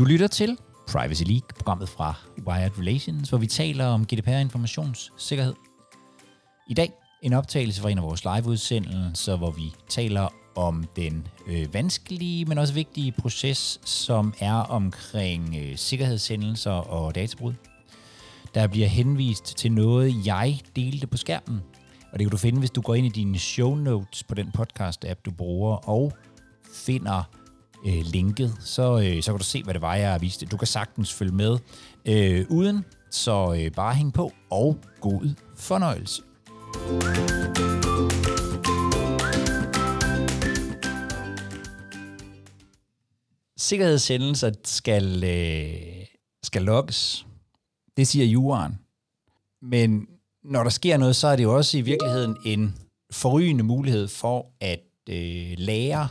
Du lytter til Privacy League, programmet fra Wired Relations, hvor vi taler om GDPR-informationssikkerhed. I dag en optagelse fra en af vores liveudsendelser, hvor vi taler om den øh, vanskelige, men også vigtige proces, som er omkring øh, sikkerhedshændelser og databrud. Der bliver henvist til noget, jeg delte på skærmen, og det kan du finde, hvis du går ind i dine show notes på den podcast-app, du bruger, og finder øh, linket, så, øh, så kan du se, hvad det var, jeg viste. Du kan sagtens følge med øh, uden, så øh, bare hæng på, og god fornøjelse. Sikkerhedshændelser skal, øh, skal lokkes. Det siger juraen. Men når der sker noget, så er det jo også i virkeligheden en forrygende mulighed for at øh, lære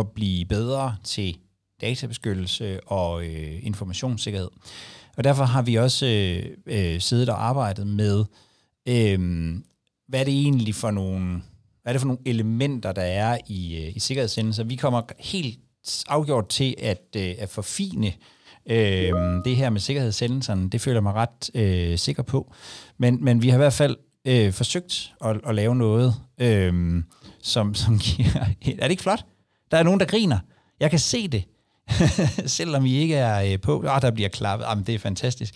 at blive bedre til databeskyttelse og øh, informationssikkerhed. Og derfor har vi også øh, øh, siddet og arbejdet med, øh, hvad er det egentlig for nogle, hvad er det for nogle elementer, der er i, øh, i sikkerhedshændelser. Vi kommer helt afgjort til at, øh, at forfine øh, det her med sikkerhedshændelserne. Det føler jeg mig ret øh, sikker på. Men, men vi har i hvert fald øh, forsøgt at, at lave noget, øh, som, som giver... Er det ikke flot? Der er nogen, der griner. Jeg kan se det, selvom I ikke er øh, på. Ah, der bliver klappet. Jamen, det er fantastisk.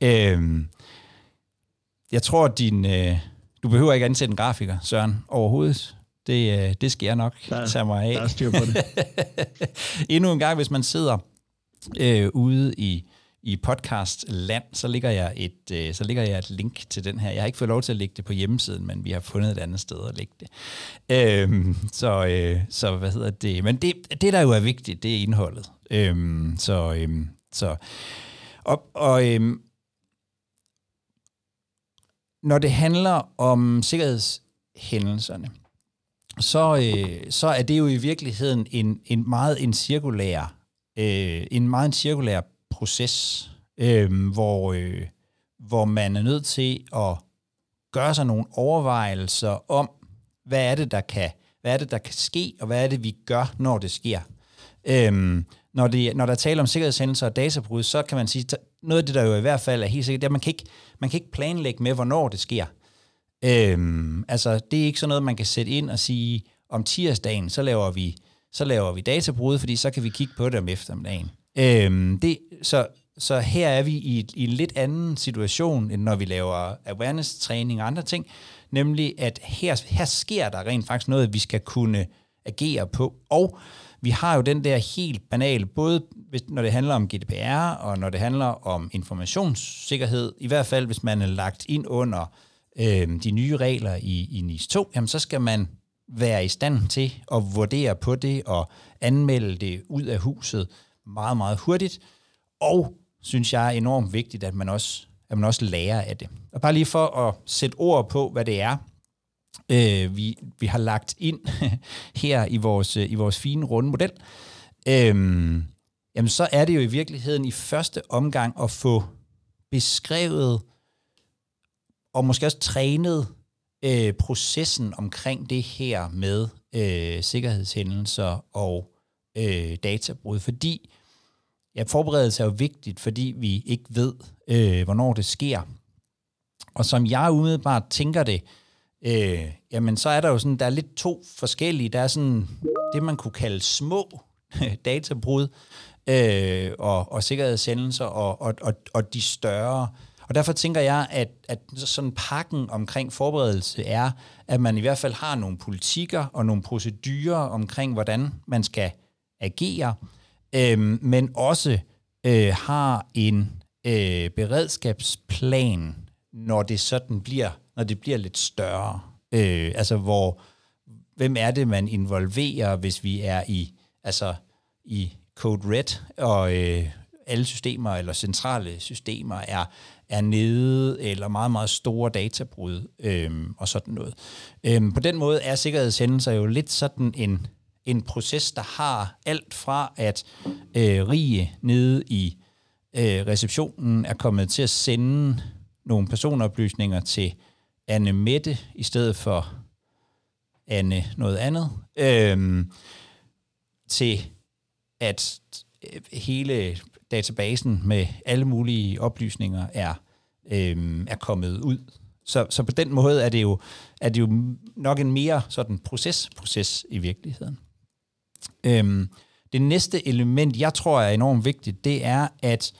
Øh, jeg tror, at din... Øh, du behøver ikke ansætte en grafiker, Søren, overhovedet. Det, øh, det skal jeg nok der, tage mig af. Der er styr på det. Endnu en gang, hvis man sidder øh, ude i i podcast land, så ligger jeg et øh, så ligger jeg et link til den her. Jeg har ikke fået lov til at lægge det på hjemmesiden, men vi har fundet et andet sted at lægge det. Øhm, så øh, så hvad hedder det? Men det det der jo er vigtigt, det er indholdet. Øhm, så øhm, så og, og øhm, når det handler om sikkerhedshændelserne, så, øh, så er det jo i virkeligheden en, en meget en cirkulær, øh, en meget en cirkulær proces, øh, hvor, øh, hvor man er nødt til at gøre sig nogle overvejelser om, hvad er det, der kan, hvad er det, der kan ske, og hvad er det, vi gør, når det sker. Øhm, når, det, når der taler om sikkerhedshændelser og databrud, så kan man sige, noget af det, der jo i hvert fald er helt sikkert, det er, at man kan ikke, man kan ikke planlægge med, hvornår det sker. Øhm, altså, det er ikke sådan noget, man kan sætte ind og sige, om tirsdagen, så laver vi, så laver vi databrud, fordi så kan vi kigge på det om eftermiddagen. Øhm, det, så, så her er vi i, i en lidt anden situation, end når vi laver awareness-træning og andre ting, nemlig at her, her sker der rent faktisk noget, vi skal kunne agere på, og vi har jo den der helt banale, både når det handler om GDPR, og når det handler om informationssikkerhed, i hvert fald hvis man er lagt ind under øh, de nye regler i, i NIS 2, jamen så skal man være i stand til at vurdere på det og anmelde det ud af huset meget, meget hurtigt. Og synes jeg er enormt vigtigt, at man også, at man også lærer af det. Og bare lige for at sætte ord på, hvad det er, øh, vi, vi har lagt ind her i vores, øh, i vores fine runde model, øh, jamen så er det jo i virkeligheden i første omgang at få beskrevet og måske også trænet øh, processen omkring det her med øh, sikkerhedshændelser og øh, databrud, fordi ja, forberedelse er jo vigtigt, fordi vi ikke ved, øh, hvornår det sker. Og som jeg umiddelbart tænker det, øh, jamen så er der jo sådan, der er lidt to forskellige. Der er sådan det, man kunne kalde små databrud øh, og, og sikkerhedshændelser og, og, og, og de større. Og derfor tænker jeg, at, at sådan pakken omkring forberedelse er, at man i hvert fald har nogle politikker og nogle procedurer omkring, hvordan man skal agere, øh, men også øh, har en øh, beredskabsplan, når det sådan bliver, når det bliver lidt større. Øh, altså hvor, hvem er det, man involverer, hvis vi er i, altså i Code Red, og øh, alle systemer eller centrale systemer er, er nede, eller meget, meget store databrud øh, og sådan noget. Øh, på den måde er sikkerhedshændelser jo lidt sådan en, en proces, der har alt fra at øh, rige nede i øh, receptionen er kommet til at sende nogle personoplysninger til Anne Mette i stedet for Anne noget andet, øh, til at øh, hele databasen med alle mulige oplysninger er, øh, er kommet ud. Så, så på den måde er det, jo, er det jo nok en mere sådan proces-proces i virkeligheden. Øhm, det næste element, jeg tror er enormt vigtigt, det er, at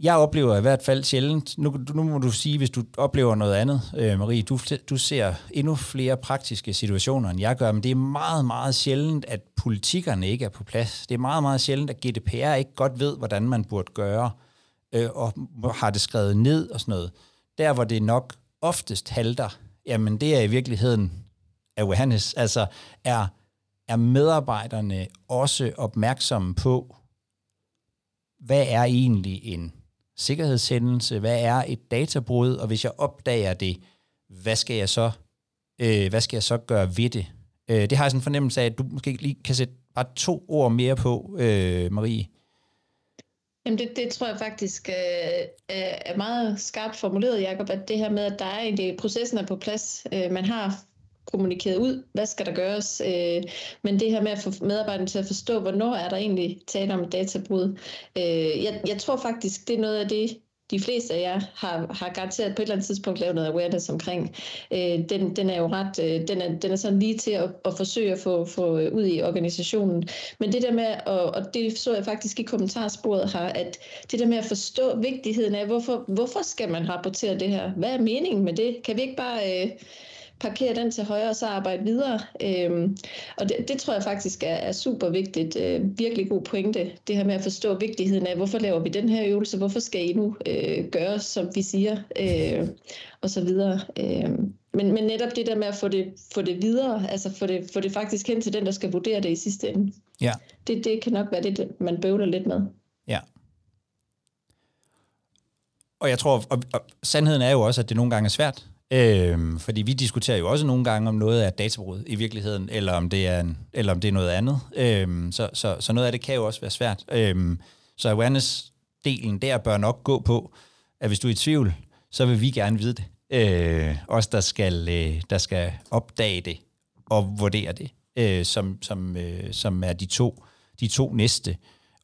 jeg oplever i hvert fald sjældent, nu, nu må du sige, hvis du oplever noget andet, øh, Marie, du, du ser endnu flere praktiske situationer, end jeg gør, men det er meget, meget sjældent, at politikerne ikke er på plads. Det er meget, meget sjældent, at GDPR ikke godt ved, hvordan man burde gøre, øh, og har det skrevet ned og sådan noget. Der, hvor det nok oftest halter, jamen det er i virkeligheden awareness, altså er, er medarbejderne også opmærksomme på, hvad er egentlig en sikkerhedshændelse, hvad er et databrud, og hvis jeg opdager det, hvad skal jeg så, øh, hvad skal jeg så gøre ved det? Øh, det har jeg sådan en fornemmelse af, at du måske lige kan sætte bare to ord mere på, øh, Marie. Jamen det, det tror jeg faktisk øh, er meget skarpt formuleret, Jacob, at det her med, at der er egentlig processen er på plads. Øh, man har kommunikeret ud, hvad skal der gøres, øh, men det her med at få medarbejderne til at forstå, hvornår er der egentlig tale om databrud. Øh, jeg, jeg tror faktisk, det er noget af det, de fleste af jer har, har garanteret på et eller andet tidspunkt lavet noget awareness omkring. Øh, den, den er jo ret, øh, den, er, den er sådan lige til at, at forsøge at få, få øh, ud i organisationen. Men det der med, og, og det så jeg faktisk i kommentarsporet her, at det der med at forstå vigtigheden af, hvorfor, hvorfor skal man rapportere det her? Hvad er meningen med det? Kan vi ikke bare... Øh, parkere den til højre og så arbejde videre. Øhm, og det, det tror jeg faktisk er, er super vigtigt. Øh, virkelig god pointe. Det her med at forstå vigtigheden af, hvorfor laver vi den her øvelse? Hvorfor skal I nu øh, gøre, som vi siger? Øh, og så videre. Øh, men, men netop det der med at få det, få det videre, altså få det, få det faktisk hen til den, der skal vurdere det i sidste ende. Ja. Det, det kan nok være det, man bøvler lidt med. Ja. Og jeg tror, og, og sandheden er jo også, at det nogle gange er svært. Øhm, fordi vi diskuterer jo også nogle gange, om noget er databrud i virkeligheden, eller om det er, en, eller om det er noget andet. Øhm, så, så, så noget af det kan jo også være svært. Øhm, så awareness-delen der bør nok gå på, at hvis du er i tvivl, så vil vi gerne vide det. Øh, os, der skal, øh, der skal opdage det og vurdere det, øh, som, som, øh, som er de to, de to næste.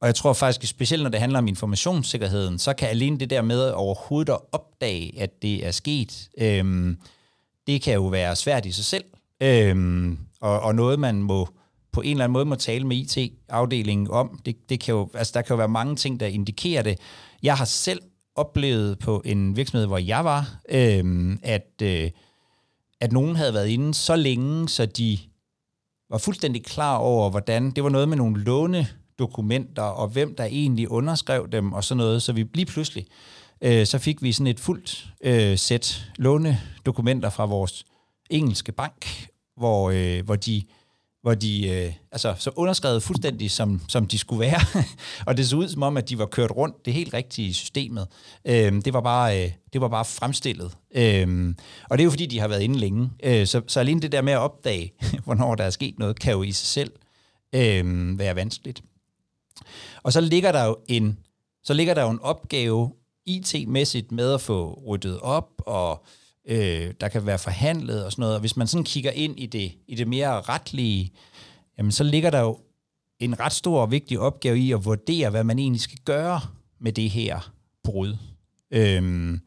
Og jeg tror faktisk, specielt når det handler om informationssikkerheden, så kan alene det der med overhovedet at opdage, at det er sket, øhm, det kan jo være svært i sig selv. Øhm, og, og noget, man må på en eller anden måde må tale med IT-afdelingen om. Det, det kan jo, altså, der kan jo være mange ting, der indikerer det. Jeg har selv oplevet på en virksomhed, hvor jeg var, øhm, at, øh, at nogen havde været inde så længe, så de var fuldstændig klar over, hvordan det var noget med nogle låne dokumenter, og hvem der egentlig underskrev dem, og sådan noget. Så vi lige pludselig, øh, så fik vi sådan et fuldt øh, sæt lånedokumenter fra vores engelske bank, hvor, øh, hvor de hvor de øh, altså, så underskrevet fuldstændig, som, som de skulle være. og det så ud som om, at de var kørt rundt det helt rigtige i systemet. Øh, det, var bare, øh, det var bare fremstillet. Øh, og det er jo fordi, de har været inde længe. Øh, så, så alene det der med at opdage, hvornår der er sket noget, kan jo i sig selv øh, være vanskeligt. Og så ligger der jo en, så ligger der jo en opgave IT-mæssigt med at få ryddet op, og øh, der kan være forhandlet og sådan noget. Og hvis man sådan kigger ind i det, i det mere retlige, jamen så ligger der jo en ret stor og vigtig opgave i at vurdere, hvad man egentlig skal gøre med det her brud. Øhm,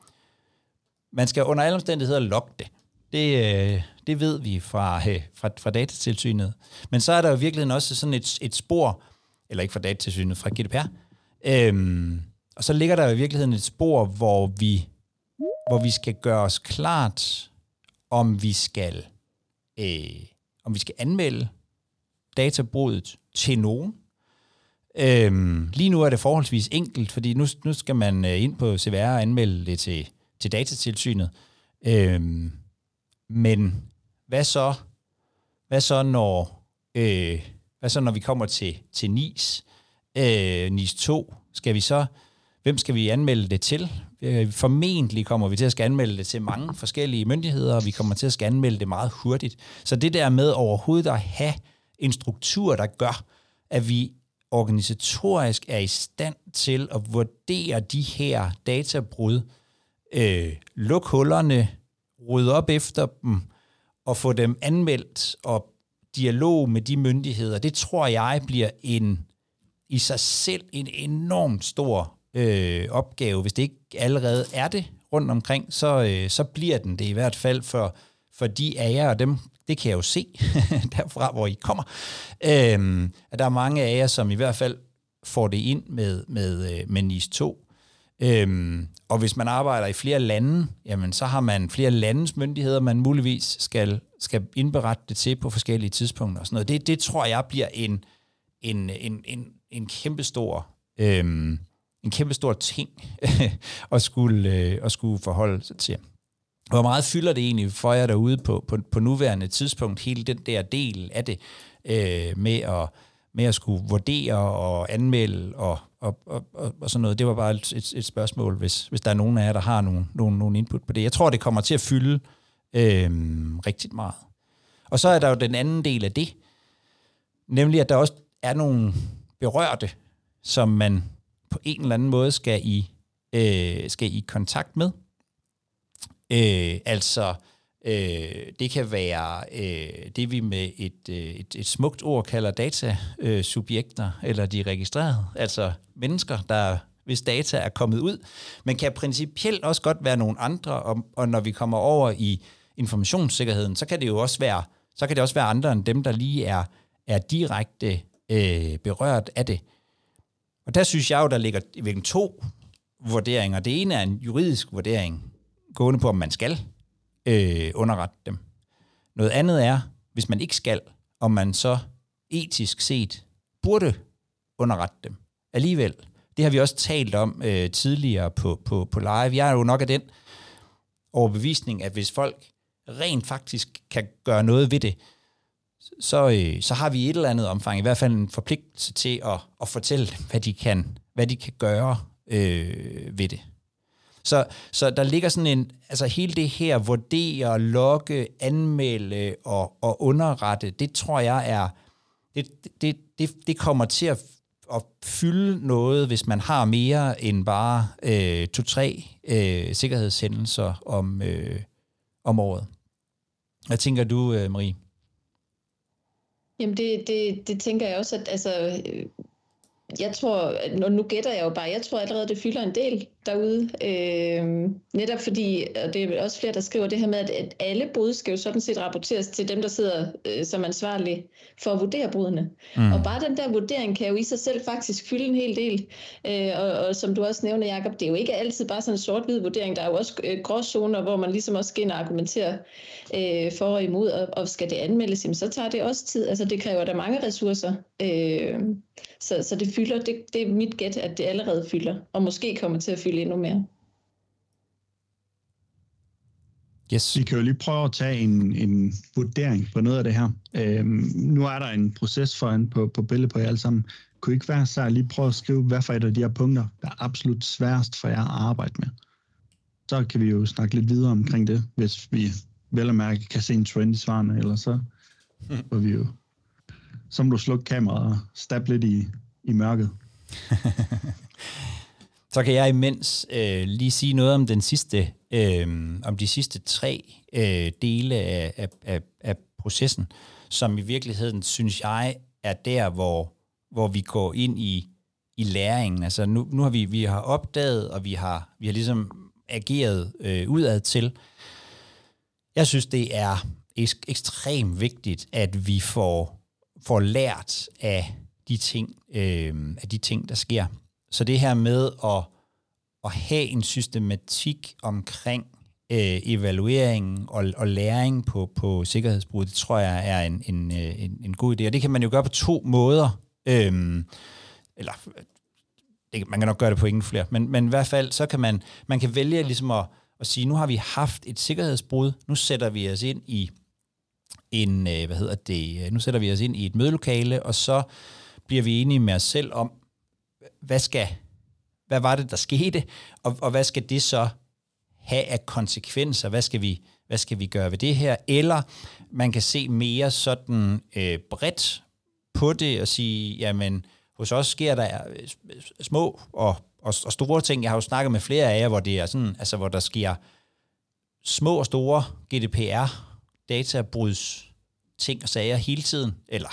man skal under alle omstændigheder logge det. Det, øh, det ved vi fra, øh, fra, fra datatilsynet. Men så er der jo virkelig også sådan et, et spor, eller ikke fra datatilsynet, fra GDPR. Øhm, og så ligger der jo i virkeligheden et spor, hvor vi, hvor vi skal gøre os klart, om vi skal, øh, om vi skal anmelde databruddet til nogen. Øhm, lige nu er det forholdsvis enkelt, fordi nu, nu skal man øh, ind på CVR og anmelde det til, til datatilsynet. Øhm, men hvad så, hvad så når, øh, hvad så, når vi kommer til, til NIS? Øh, NIS 2, skal vi så, hvem skal vi anmelde det til? Øh, formentlig kommer vi til at skal anmelde det til mange forskellige myndigheder, og vi kommer til at skal anmelde det meget hurtigt. Så det der med overhovedet at have en struktur, der gør, at vi organisatorisk er i stand til at vurdere de her databrud, øh, luk hullerne, rydde op efter dem, og få dem anmeldt og dialog med de myndigheder, det tror jeg bliver en, i sig selv en enormt stor øh, opgave. Hvis det ikke allerede er det rundt omkring, så, øh, så bliver den det i hvert fald for, for de af jer, og dem, det kan jeg jo se derfra, hvor I kommer, øh, at der er mange af jer, som i hvert fald får det ind med, med, øh, med NIS 2. Øhm, og hvis man arbejder i flere lande, jamen så har man flere landes myndigheder, man muligvis skal, skal indberette det til på forskellige tidspunkter. Og sådan noget. Det, det tror jeg bliver en, en, en, en, en kæmpestor øhm, en kæmpe stor ting at, skulle, øh, at skulle forholde sig til. Hvor meget fylder det egentlig for jer derude på, på, på nuværende tidspunkt, hele den der del af det, øh, med, at, med at skulle vurdere og anmelde og, og, og, og, og sådan noget? Det var bare et, et, et spørgsmål, hvis, hvis der er nogen af jer, der har nogle, nogle, nogle input på det. Jeg tror, det kommer til at fylde øh, rigtig meget. Og så er der jo den anden del af det, nemlig at der også er nogle berørte, som man på en eller anden måde skal i, øh, skal i kontakt med. Øh, altså, øh, det kan være øh, det, vi med et, øh, et, et smukt ord kalder datasubjekter, eller de registrerede, altså mennesker, der hvis data er kommet ud, men kan principielt også godt være nogle andre, og, og når vi kommer over i informationssikkerheden, så kan det jo også være, så kan det også være andre end dem, der lige er, er direkte øh, berørt af det. Og der synes jeg jo, der ligger i to vurderinger. Det ene er en juridisk vurdering, gående på, om man skal øh, underrette dem. Noget andet er, hvis man ikke skal, om man så etisk set burde underrette dem alligevel. Det har vi også talt om øh, tidligere på, på, på live. Jeg er jo nok af den overbevisning, at hvis folk rent faktisk kan gøre noget ved det, så, øh, så har vi i et eller andet omfang i hvert fald en forpligtelse til at, at fortælle dem, hvad de kan, hvad de kan gøre øh, ved det. Så, så der ligger sådan en, altså hele det her vurdere, lokke, anmelde og, og underrette, det tror jeg er, det, det, det, det kommer til at, at fylde noget, hvis man har mere end bare øh, to-tre øh, sikkerhedshændelser om, øh, om året. Hvad tænker du, øh, Marie? Jamen det, det, det tænker jeg også, at altså, øh, jeg tror, nu, nu gætter jeg jo bare, jeg tror allerede, det fylder en del derude. Øh, netop fordi, og det er også flere, der skriver det her med, at, alle brud skal jo sådan set rapporteres til dem, der sidder øh, som ansvarlige for at vurdere brudene. Mm. Og bare den der vurdering kan jo i sig selv faktisk fylde en hel del. Øh, og, og som du også nævner, Jacob, det er jo ikke altid bare sådan en sort-hvid vurdering. Der er jo også øh, gråzoner, hvor man ligesom også skal ind og argumentere øh, for og imod, og, og skal det anmeldes, jamen, så tager det også tid. Altså det kræver da mange ressourcer. Øh, så, så det fylder, det, det er mit gæt, at det allerede fylder, og måske kommer til at fylde endnu mere. Yes. Vi kan jo lige prøve at tage en, en vurdering på noget af det her. Øhm, nu er der en proces foran på, på billedet på jer alle sammen. Kunne I ikke være så lige prøve at skrive, hvad for et af de her punkter, der er absolut sværest for jer at arbejde med? Så kan vi jo snakke lidt videre omkring det, hvis vi vel og mærke kan se en trend i svarene, eller så får vi jo så må du slukke kameraet og stab lidt i, i mørket. så kan jeg imens øh, lige sige noget om den sidste, øh, om de sidste tre øh, dele af, af, af, af processen, som i virkeligheden, synes jeg, er der, hvor, hvor vi går ind i, i læringen. Altså nu, nu har vi, vi har opdaget, og vi har, vi har ligesom ageret øh, udad til. Jeg synes, det er ekstremt vigtigt, at vi får får lært af de ting, øh, af de ting, der sker. Så det her med at, at have en systematik omkring øh, evaluering og, og læring på, på sikkerhedsbrud, det tror jeg er en, en, øh, en, en god idé. Og det kan man jo gøre på to måder. Øhm, eller det, man kan nok gøre det på ingen flere, men, men i hvert fald, så kan man, man kan vælge ligesom at, at sige, nu har vi haft et sikkerhedsbrud, nu sætter vi os ind i en, øh, hvad hedder det, nu sætter vi os ind i et mødelokale, og så bliver vi enige med os selv om, hvad skal, hvad var det, der skete, og, og hvad skal det så have af konsekvenser? Hvad skal vi, hvad skal vi gøre ved det her? Eller man kan se mere sådan øh, bredt på det og sige, jamen, hos os sker der øh, små og, og, og store ting. Jeg har jo snakket med flere af jer, hvor det er sådan, altså hvor der sker små og store GDPR databruds ting og sager hele tiden, eller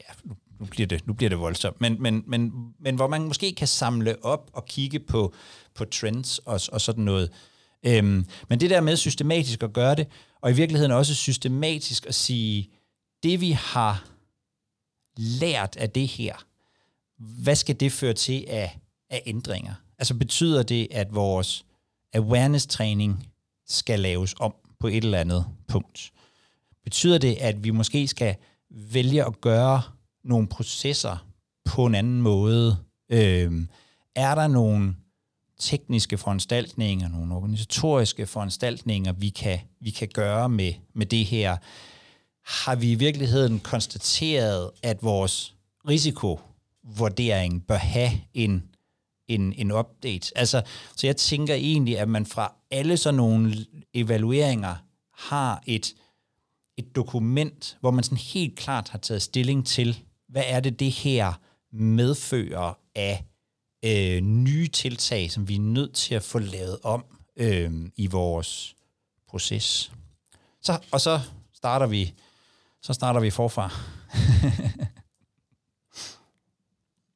ja, nu nu bliver det, nu bliver det voldsomt, men, men, men, men hvor man måske kan samle op og kigge på, på trends og, og sådan noget. Øhm, men det der med systematisk at gøre det, og i virkeligheden også systematisk at sige, det vi har lært af det her, hvad skal det føre til af, af ændringer? Altså betyder det, at vores awareness-træning skal laves om på et eller andet punkt? Betyder det, at vi måske skal vælge at gøre nogle processer på en anden måde? Øh, er der nogle tekniske foranstaltninger, nogle organisatoriske foranstaltninger, vi kan, vi kan gøre med, med det her? Har vi i virkeligheden konstateret, at vores risikovurdering bør have en, en, en update? Altså, så jeg tænker egentlig, at man fra alle sådan nogle evalueringer har et, et dokument, hvor man sådan helt klart har taget stilling til, hvad er det, det her medfører af øh, nye tiltag, som vi er nødt til at få lavet om øh, i vores proces. Så, og så starter vi, så starter vi forfra.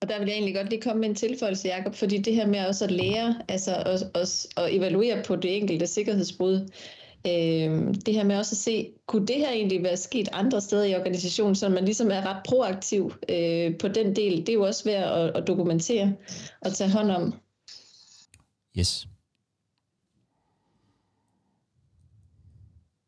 Og der vil jeg egentlig godt lige komme med en tilføjelse, Jacob, fordi det her med også at lære, altså at, at, at evaluere på det enkelte sikkerhedsbrud, øh, det her med også at se, kunne det her egentlig være sket andre steder i organisationen, så man ligesom er ret proaktiv øh, på den del, det er jo også værd at, at dokumentere og tage hånd om. Yes.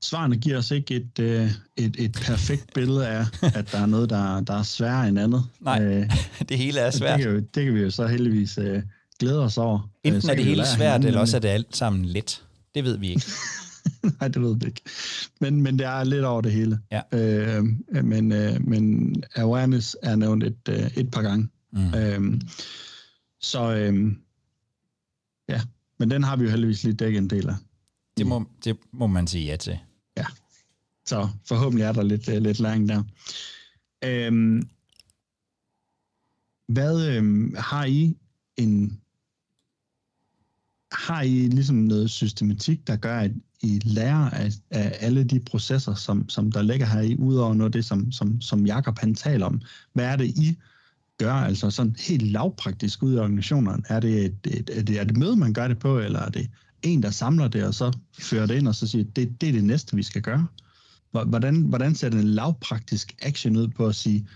Svarene giver os ikke et, øh, et, et perfekt billede af, at der er noget, der, der er sværere end andet. Nej, øh, det hele er svært. Det kan, vi, det kan vi jo så heldigvis øh, glæde os over. Enten er det hele svært, eller også er det alt sammen let. Det ved vi ikke. Nej, det ved jeg ikke. Men, men det er lidt over det hele. Ja. Øh, men, øh, men awareness er nævnt et, øh, et par gange. Mm. Øh, så øh, ja, men den har vi jo heldigvis lige dækket en del af. Det må, det må man sige ja til. Ja, så forhåbentlig er der lidt, uh, lidt læring der. Øh, hvad øh, har I en har I ligesom noget systematik, der gør, at i lærer af, af alle de processer, som, som der ligger her i, udover noget af det, som, som, som Jakob han taler om? Hvad er det, I gør, altså sådan helt lavpraktisk ud i organisationerne? Er det et, et, er det, er det møde, man gør det på, eller er det en, der samler det, og så fører det ind, og så siger, det, det er det næste, vi skal gøre? Hvordan, hvordan ser den lavpraktisk action ud på at sige,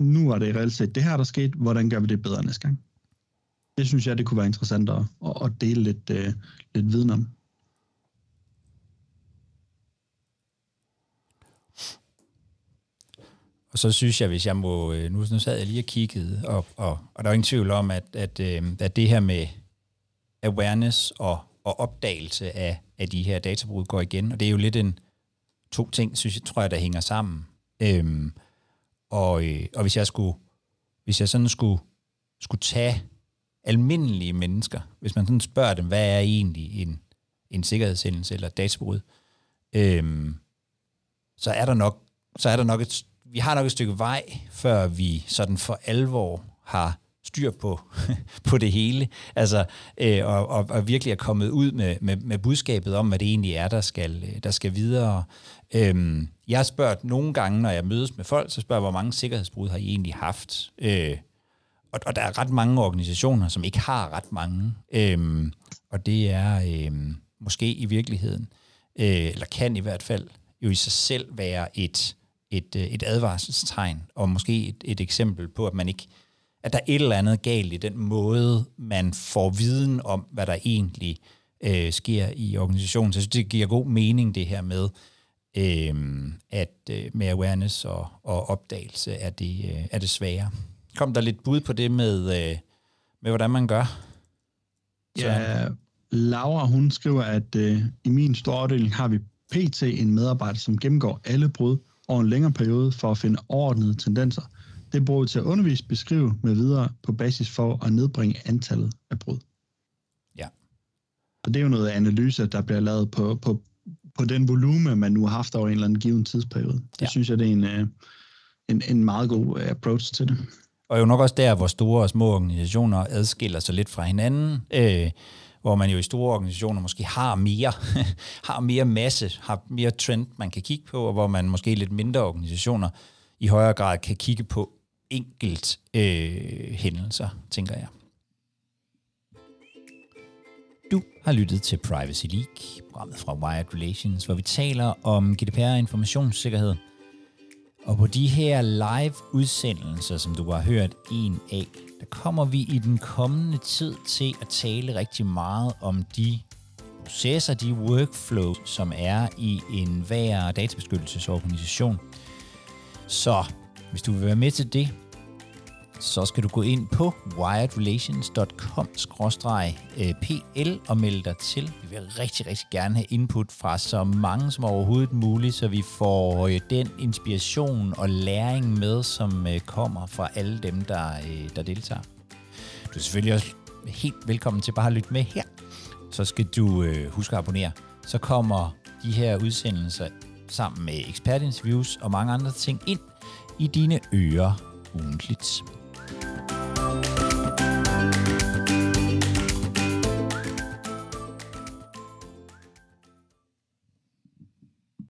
nu er det reelt set det her, der skete, hvordan gør vi det bedre næste gang? Det synes jeg, det kunne være interessant at, at dele lidt, uh, lidt viden om. Og så synes jeg, hvis jeg må, øh, nu, nu sad jeg lige og kiggede, og, og, og der er ingen tvivl om, at, at, øh, at det her med awareness og, og opdagelse af, af de her databrud går igen, og det er jo lidt en to ting, synes jeg, tror jeg, der hænger sammen. Øhm, og, øh, og hvis jeg skulle, hvis jeg sådan skulle, skulle tage almindelige mennesker, hvis man sådan spørger dem, hvad er egentlig en, en sikkerhedshændelse eller et databrud, øhm, så er der nok, så er der nok et, vi har nok et stykke vej, før vi sådan for alvor har styr på, på det hele, altså, øh, og, og, og virkelig er kommet ud med, med, med budskabet om, hvad det egentlig er, der skal, øh, der skal videre. Øhm, jeg har spurgt nogle gange, når jeg mødes med folk, så spørger jeg, hvor mange sikkerhedsbrud har I egentlig haft? Øh, og, og der er ret mange organisationer, som ikke har ret mange. Øhm, og det er øhm, måske i virkeligheden, øh, eller kan i hvert fald, jo i sig selv være et, et, øh, et advarselstegn, og måske et, et eksempel på, at man ikke at der er et eller andet galt i den måde, man får viden om, hvad der egentlig øh, sker i organisationen. Så jeg synes, det giver god mening, det her med, øh, at øh, med awareness og, og opdagelse er det, øh, er det svære. Kom der lidt bud på det med, øh, med hvordan man gør? Så. Ja, Laura, hun skriver, at øh, i min store afdeling har vi PT en medarbejder, som gennemgår alle brud over en længere periode for at finde overordnede tendenser. Det bruger vi til at undervise, beskrive med videre på basis for at nedbringe antallet af brud. Ja. Og det er jo noget analyse, der bliver lavet på, på, på den volume, man nu har haft over en eller anden given tidsperiode. Det ja. synes jeg, det er en, øh, en, en meget god øh, approach til det. Og jo nok også der, hvor store og små organisationer adskiller sig lidt fra hinanden, øh, hvor man jo i store organisationer måske har mere, har mere masse, har mere trend, man kan kigge på, og hvor man måske i lidt mindre organisationer i højere grad kan kigge på enkelt øh, hændelser, tænker jeg. Du har lyttet til Privacy League, programmet fra Wired Relations, hvor vi taler om GDPR og informationssikkerhed. Og på de her live udsendelser, som du har hørt en af, der kommer vi i den kommende tid til at tale rigtig meget om de processer, de workflows, som er i en hver databeskyttelsesorganisation. Så hvis du vil være med til det, så skal du gå ind på wiredrelations.com-pl og melde dig til. Vi vil rigtig, rigtig gerne have input fra så mange som overhovedet muligt, så vi får øh, den inspiration og læring med, som øh, kommer fra alle dem, der, øh, der deltager. Du er selvfølgelig også helt velkommen til bare at lytte med her. Så skal du huske at abonnere. Så kommer de her udsendelser sammen med ekspertinterviews og mange andre ting ind i dine ører ugentligt.